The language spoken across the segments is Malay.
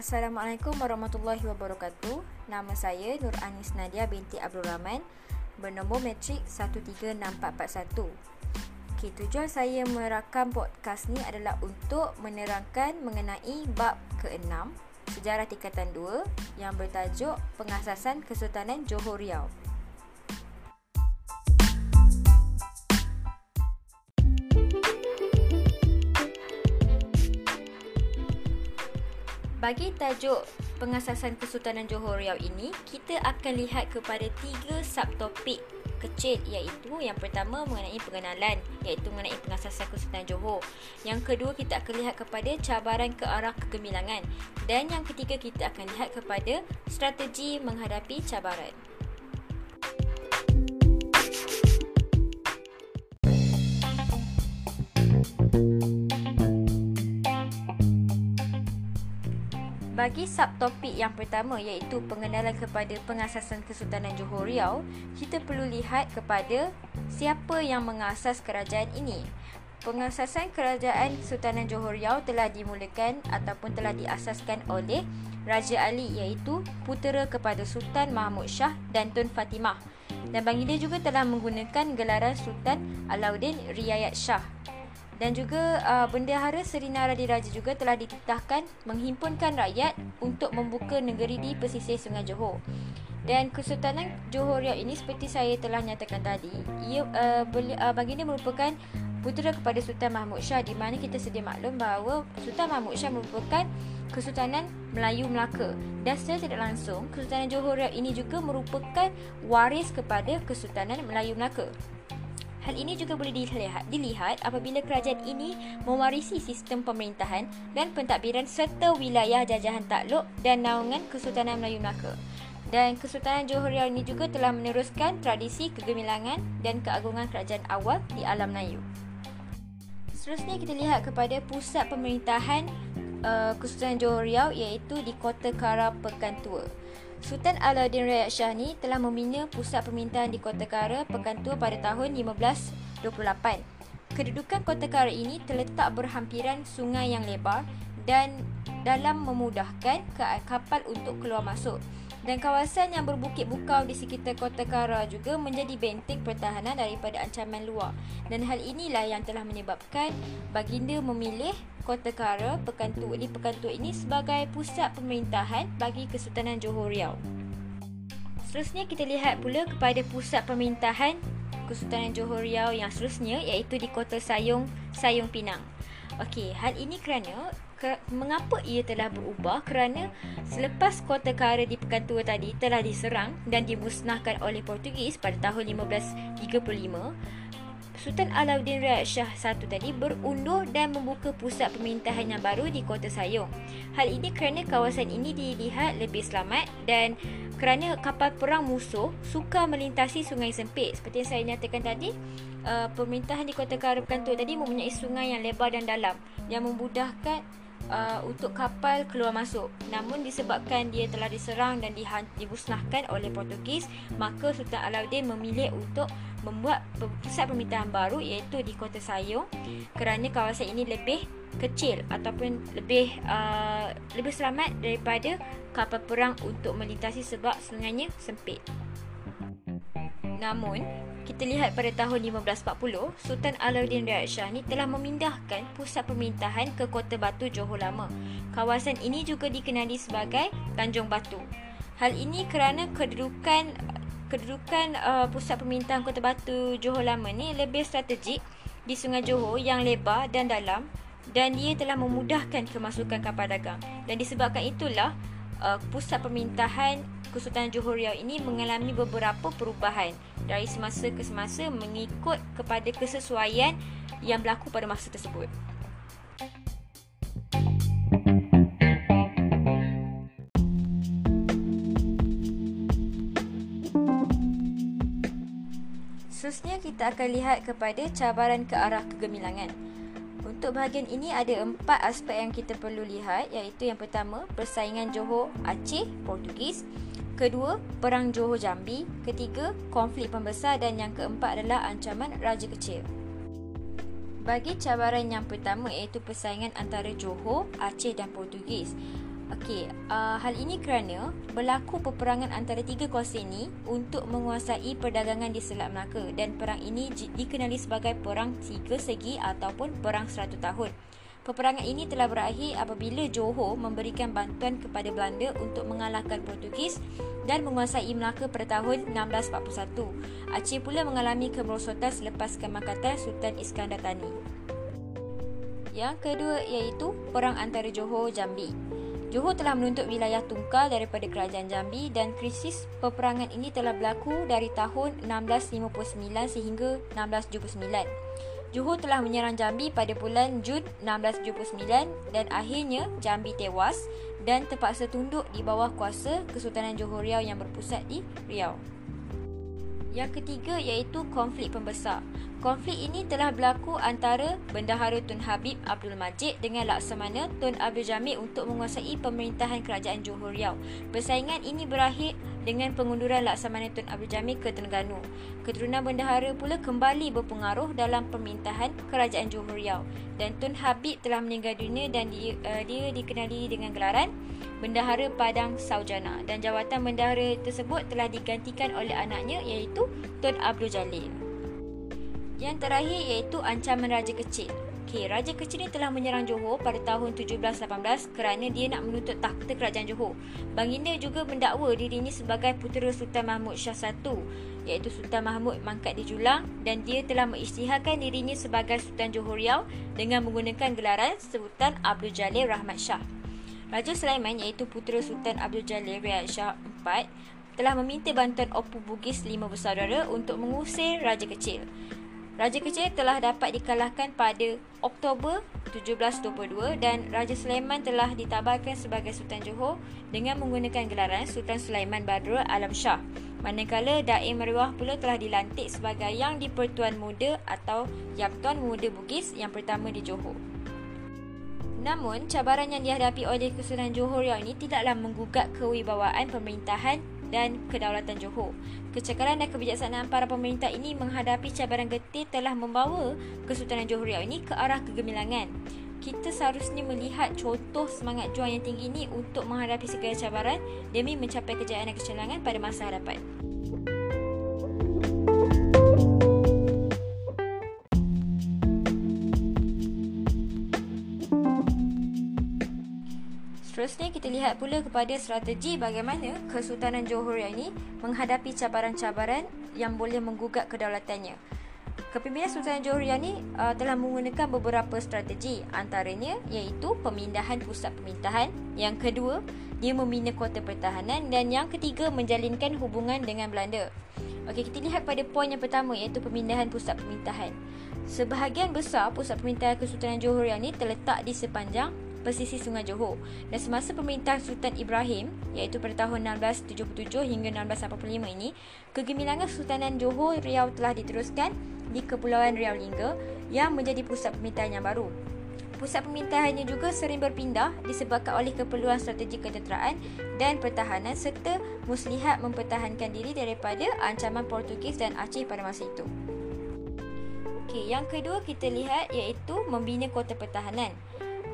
Assalamualaikum warahmatullahi wabarakatuh. Nama saya Nur Anis Nadia binti Abdul Rahman bernombor matrik 136441. Okay, tujuan saya merakam podcast ni adalah untuk menerangkan mengenai bab ke-6 Sejarah Tingkatan 2 yang bertajuk Pengasasan Kesultanan Johor Riau. Bagi tajuk pengasasan Kesultanan Johor Riau ini, kita akan lihat kepada tiga subtopik kecil iaitu yang pertama mengenai pengenalan iaitu mengenai pengasasan Kesultanan Johor. Yang kedua kita akan lihat kepada cabaran ke arah kegemilangan dan yang ketiga kita akan lihat kepada strategi menghadapi cabaran. Bagi subtopik yang pertama iaitu pengenalan kepada pengasasan Kesultanan Johor Riau, kita perlu lihat kepada siapa yang mengasas kerajaan ini. Pengasasan kerajaan Kesultanan Johor Riau telah dimulakan ataupun telah diasaskan oleh Raja Ali iaitu putera kepada Sultan Mahmud Shah dan Tun Fatimah. Dan baginda juga telah menggunakan gelaran Sultan Alauddin Riayat Shah dan juga uh, bendahara Serina Radiraja juga telah dititahkan menghimpunkan rakyat untuk membuka negeri di pesisir Sungai Johor. Dan Kesultanan Johor Riau ini seperti saya telah nyatakan tadi, ia uh, uh, baginda merupakan putera kepada Sultan Mahmud Shah di mana kita sedia maklum bahawa Sultan Mahmud Shah merupakan Kesultanan Melayu Melaka dan secara tidak langsung Kesultanan Johor Riau ini juga merupakan waris kepada Kesultanan Melayu Melaka. Hal ini juga boleh dilihat, dilihat apabila kerajaan ini mewarisi sistem pemerintahan dan pentadbiran serta wilayah jajahan takluk dan naungan Kesultanan Melayu Melaka. Dan Kesultanan Johor Riau ini juga telah meneruskan tradisi kegemilangan dan keagungan kerajaan awal di alam Melayu. Seterusnya kita lihat kepada pusat pemerintahan uh, Kesultanan Johor Riau iaitu di Kota Kara Pekan Tua. Sultan Alauddin Rayat Shah ni telah membina pusat pemerintahan di Kota Kara, Pekan Tua pada tahun 1528. Kedudukan Kota Kara ini terletak berhampiran sungai yang lebar dan dalam memudahkan kapal untuk keluar masuk dan kawasan yang berbukit bukau di sekitar kota Kara juga menjadi benteng pertahanan daripada ancaman luar dan hal inilah yang telah menyebabkan baginda memilih kota Kara Pekan Tua di Pekan Tua ini sebagai pusat pemerintahan bagi Kesultanan Johor Riau. Seterusnya kita lihat pula kepada pusat pemerintahan Kesultanan Johor Riau yang seterusnya iaitu di kota Sayong, Sayong Pinang. Okey, hal ini kerana ke, mengapa ia telah berubah kerana selepas kota Kara di Pekan Tua tadi telah diserang dan dimusnahkan oleh Portugis pada tahun 1535 Sultan Alauddin Riyad Shah I tadi berundur dan membuka pusat pemerintahan yang baru di Kota Sayong. Hal ini kerana kawasan ini dilihat lebih selamat dan kerana kapal perang musuh suka melintasi sungai sempit. Seperti yang saya nyatakan tadi, uh, pemerintahan di Kota Karapan tu tadi mempunyai sungai yang lebar dan dalam yang memudahkan uh, untuk kapal keluar masuk. Namun disebabkan dia telah diserang dan dimusnahkan oleh Portugis, maka Sultan Alauddin memilih untuk membuat pusat pemerintahan baru iaitu di Kota Sayong kerana kawasan ini lebih kecil ataupun lebih uh, lebih selamat daripada kapal perang untuk melintasi sebab sungainya sempit. Namun, kita lihat pada tahun 1540, Sultan Alauddin Riyad Shah ni telah memindahkan pusat pemerintahan ke Kota Batu Johor Lama. Kawasan ini juga dikenali sebagai Tanjung Batu. Hal ini kerana kedudukan kedudukan uh, pusat pemerintahan Kota Batu Johor Lama ni lebih strategik di Sungai Johor yang lebar dan dalam dan dia telah memudahkan kemasukan kapal dagang. Dan disebabkan itulah uh, pusat pemerintahan Kesultanan Johor Riau ini mengalami beberapa perubahan dari semasa ke semasa mengikut kepada kesesuaian yang berlaku pada masa tersebut. Seterusnya kita akan lihat kepada cabaran ke arah kegemilangan. Untuk bahagian ini ada empat aspek yang kita perlu lihat iaitu yang pertama persaingan Johor Aceh Portugis Kedua, Perang Johor Jambi. Ketiga, konflik pembesar dan yang keempat adalah ancaman Raja Kecil. Bagi cabaran yang pertama iaitu persaingan antara Johor, Aceh dan Portugis. Okey, uh, hal ini kerana berlaku peperangan antara tiga kuasa ini untuk menguasai perdagangan di Selat Melaka dan perang ini dikenali sebagai perang tiga segi ataupun perang seratus tahun. Peperangan ini telah berakhir apabila Johor memberikan bantuan kepada Belanda untuk mengalahkan Portugis dan menguasai Melaka pada tahun 1641. Aceh pula mengalami kemerosotan selepas kemakatan Sultan Iskandar Thani. Yang kedua iaitu Perang Antara Johor Jambi. Johor telah menuntut wilayah tungkal daripada kerajaan Jambi dan krisis peperangan ini telah berlaku dari tahun 1659 sehingga 1679. Johor telah menyerang Jambi pada bulan Jun 1679 dan akhirnya Jambi tewas dan terpaksa tunduk di bawah kuasa Kesultanan Johor Riau yang berpusat di Riau. Yang ketiga iaitu konflik pembesar. Konflik ini telah berlaku antara Bendahara Tun Habib Abdul Majid dengan Laksamana Tun Abdul Jamil untuk menguasai pemerintahan kerajaan Johor Riau. Persaingan ini berakhir dengan pengunduran Laksamana Tun Abdul Jamil ke Terengganu. Keturunan Bendahara pula kembali berpengaruh dalam pemerintahan kerajaan Johor Riau. Dan Tun Habib telah meninggal dunia dan dia, uh, dia dikenali dengan gelaran Bendahara Padang Saujana. Dan jawatan Bendahara tersebut telah digantikan oleh anaknya iaitu Tun Abdul Jalil. Yang terakhir iaitu ancaman Raja Kecil. Okay, Raja Kecil ni telah menyerang Johor pada tahun 1718 kerana dia nak menuntut takhta kerajaan Johor. Baginda juga mendakwa dirinya sebagai putera Sultan Mahmud Shah I iaitu Sultan Mahmud Mangkat di Julang dan dia telah mengisytiharkan dirinya sebagai Sultan Johor Riau dengan menggunakan gelaran Sultan Abdul Jalil Rahmat Shah. Raja Sulaiman iaitu putera Sultan Abdul Jalil Riyad Shah IV telah meminta bantuan Opu Bugis lima bersaudara untuk mengusir Raja Kecil. Raja Kecil telah dapat dikalahkan pada Oktober 1722 dan Raja Sulaiman telah ditabarkan sebagai Sultan Johor dengan menggunakan gelaran Sultan Sulaiman Badrul Alam Shah. Manakala Daim Marwah pula telah dilantik sebagai Yang di-Pertuan Muda atau Yang Tuan Muda Bugis yang pertama di Johor. Namun, cabaran yang dihadapi oleh Kesultanan Johor yang ini tidaklah menggugat kewibawaan pemerintahan dan kedaulatan Johor. Kecekalan dan kebijaksanaan para pemerintah ini menghadapi cabaran getih telah membawa Kesultanan Johor Riau ini ke arah kegemilangan. Kita seharusnya melihat contoh semangat juang yang tinggi ini untuk menghadapi segala cabaran demi mencapai kejayaan dan kecemerlangan pada masa hadapan. Seterusnya kita lihat pula kepada strategi bagaimana Kesultanan Johor ini menghadapi cabaran-cabaran yang boleh menggugat kedaulatannya. Kepimpinan Sultan Johor ini uh, telah menggunakan beberapa strategi antaranya iaitu pemindahan pusat pemerintahan, yang kedua dia membina kota pertahanan dan yang ketiga menjalinkan hubungan dengan Belanda. Okey, kita lihat pada poin yang pertama iaitu pemindahan pusat pemerintahan. Sebahagian besar pusat pemerintahan Kesultanan Johor ini terletak di sepanjang pesisir Sungai Johor. Dan semasa pemerintahan Sultan Ibrahim, iaitu pada tahun 1677 hingga 1685 ini, kegemilangan Sultanan Johor Riau telah diteruskan di Kepulauan Riau Lingga yang menjadi pusat pemerintahan yang baru. Pusat pemerintahannya juga sering berpindah disebabkan oleh keperluan strategi ketenteraan dan pertahanan serta muslihat mempertahankan diri daripada ancaman Portugis dan Aceh pada masa itu. Okay, yang kedua kita lihat iaitu membina kota pertahanan.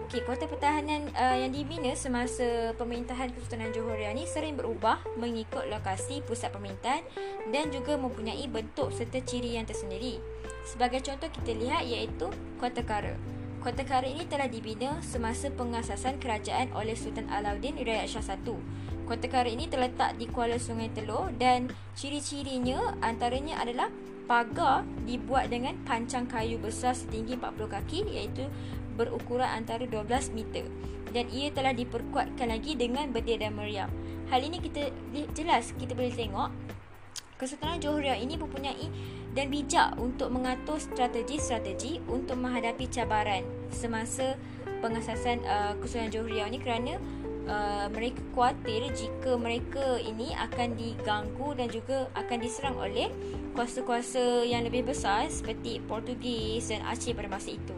Okey, kota pertahanan uh, yang dibina semasa pemerintahan Kesultanan Johor ini sering berubah mengikut lokasi pusat pemerintahan dan juga mempunyai bentuk serta ciri yang tersendiri. Sebagai contoh kita lihat iaitu Kota Kara. Kota Kara ini telah dibina semasa pengasasan kerajaan oleh Sultan Alauddin Riyad Shah I. Kota Kara ini terletak di Kuala Sungai Telur dan ciri-cirinya antaranya adalah pagar dibuat dengan pancang kayu besar setinggi 40 kaki iaitu berukuran antara 12 meter dan ia telah diperkuatkan lagi dengan betir dan meriam. Hal ini kita jelas kita boleh tengok Kesultanan Johor Riau ini mempunyai dan bijak untuk mengatur strategi-strategi untuk menghadapi cabaran semasa pengasasan uh, Kesultanan Johor Riau ini kerana uh, mereka khawatir jika mereka ini akan diganggu dan juga akan diserang oleh kuasa-kuasa yang lebih besar seperti Portugis dan Aceh pada masa itu.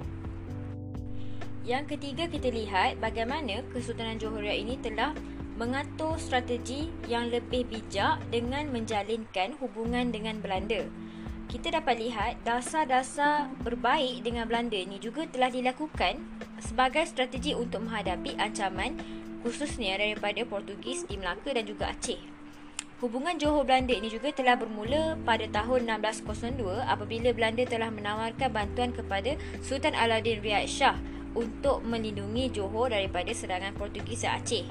Yang ketiga kita lihat bagaimana Kesultanan Johor ini telah mengatur strategi yang lebih bijak dengan menjalinkan hubungan dengan Belanda. Kita dapat lihat dasar-dasar berbaik dengan Belanda ini juga telah dilakukan sebagai strategi untuk menghadapi ancaman khususnya daripada Portugis di Melaka dan juga Aceh. Hubungan Johor Belanda ini juga telah bermula pada tahun 1602 apabila Belanda telah menawarkan bantuan kepada Sultan Alauddin Riyad Shah untuk melindungi Johor daripada serangan Portugis di Aceh.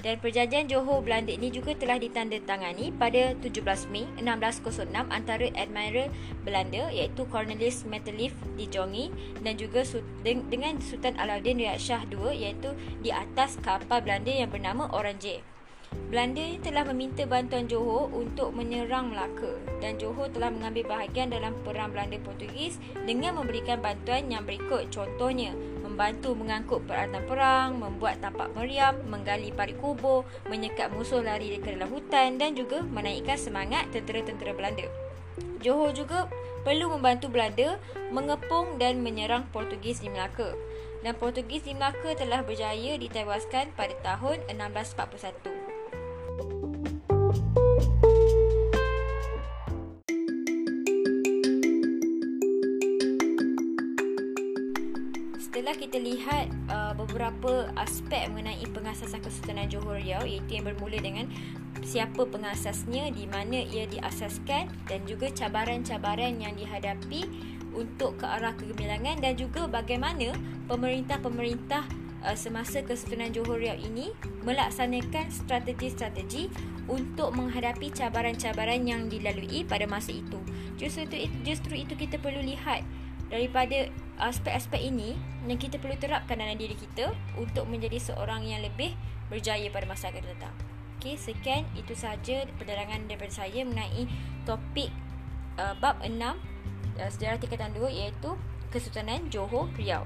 Dan perjanjian Johor Belanda ini juga telah ditandatangani pada 17 Mei 1606 antara Admiral Belanda iaitu Cornelis Metelief di Jongi dan juga dengan Sultan Alauddin Riyad Shah II iaitu di atas kapal Belanda yang bernama Orange. Belanda telah meminta bantuan Johor untuk menyerang Melaka dan Johor telah mengambil bahagian dalam perang Belanda Portugis dengan memberikan bantuan yang berikut contohnya membantu mengangkut peralatan perang, membuat tapak meriam, menggali parit kubur, menyekat musuh lari ke dalam hutan dan juga menaikkan semangat tentera-tentera Belanda. Johor juga perlu membantu Belanda mengepung dan menyerang Portugis di Melaka. Dan Portugis di Melaka telah berjaya ditewaskan pada tahun 1641. Kita lihat uh, beberapa aspek mengenai pengasasan Kesultanan Johor Riau iaitu yang bermula dengan siapa pengasasnya, di mana ia diasaskan dan juga cabaran-cabaran yang dihadapi untuk ke arah kegemilangan dan juga bagaimana pemerintah-pemerintah uh, semasa Kesultanan Johor Riau ini melaksanakan strategi-strategi untuk menghadapi cabaran-cabaran yang dilalui pada masa itu. Justru itu, justru itu kita perlu lihat daripada aspek-aspek ini yang kita perlu terapkan dalam diri kita untuk menjadi seorang yang lebih berjaya pada masa akan datang. Okey, sekian itu sahaja penerangan daripada saya mengenai topik uh, bab 6 uh, sejarah tingkatan 2 iaitu Kesultanan Johor Riau.